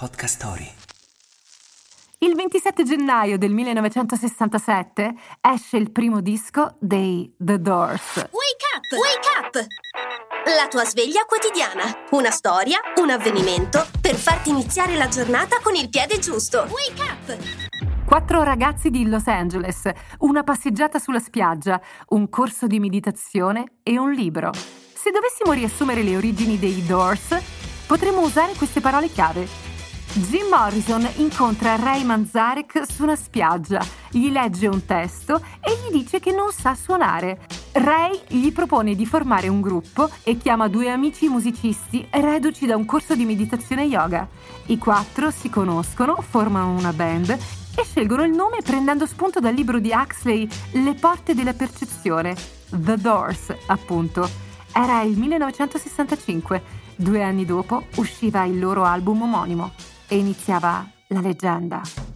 Podcast Story. Il 27 gennaio del 1967 esce il primo disco dei The Doors. Wake up! Wake up! La tua sveglia quotidiana. Una storia, un avvenimento per farti iniziare la giornata con il piede giusto. Wake up! Quattro ragazzi di Los Angeles, una passeggiata sulla spiaggia, un corso di meditazione e un libro. Se dovessimo riassumere le origini dei Doors, potremmo usare queste parole chiave. Jim Morrison incontra Ray Manzarek su una spiaggia, gli legge un testo e gli dice che non sa suonare. Ray gli propone di formare un gruppo e chiama due amici musicisti reduci da un corso di meditazione yoga. I quattro si conoscono, formano una band e scelgono il nome prendendo spunto dal libro di Huxley Le porte della percezione, The Doors, appunto. Era il 1965. Due anni dopo usciva il loro album omonimo e iniziava la leggenda.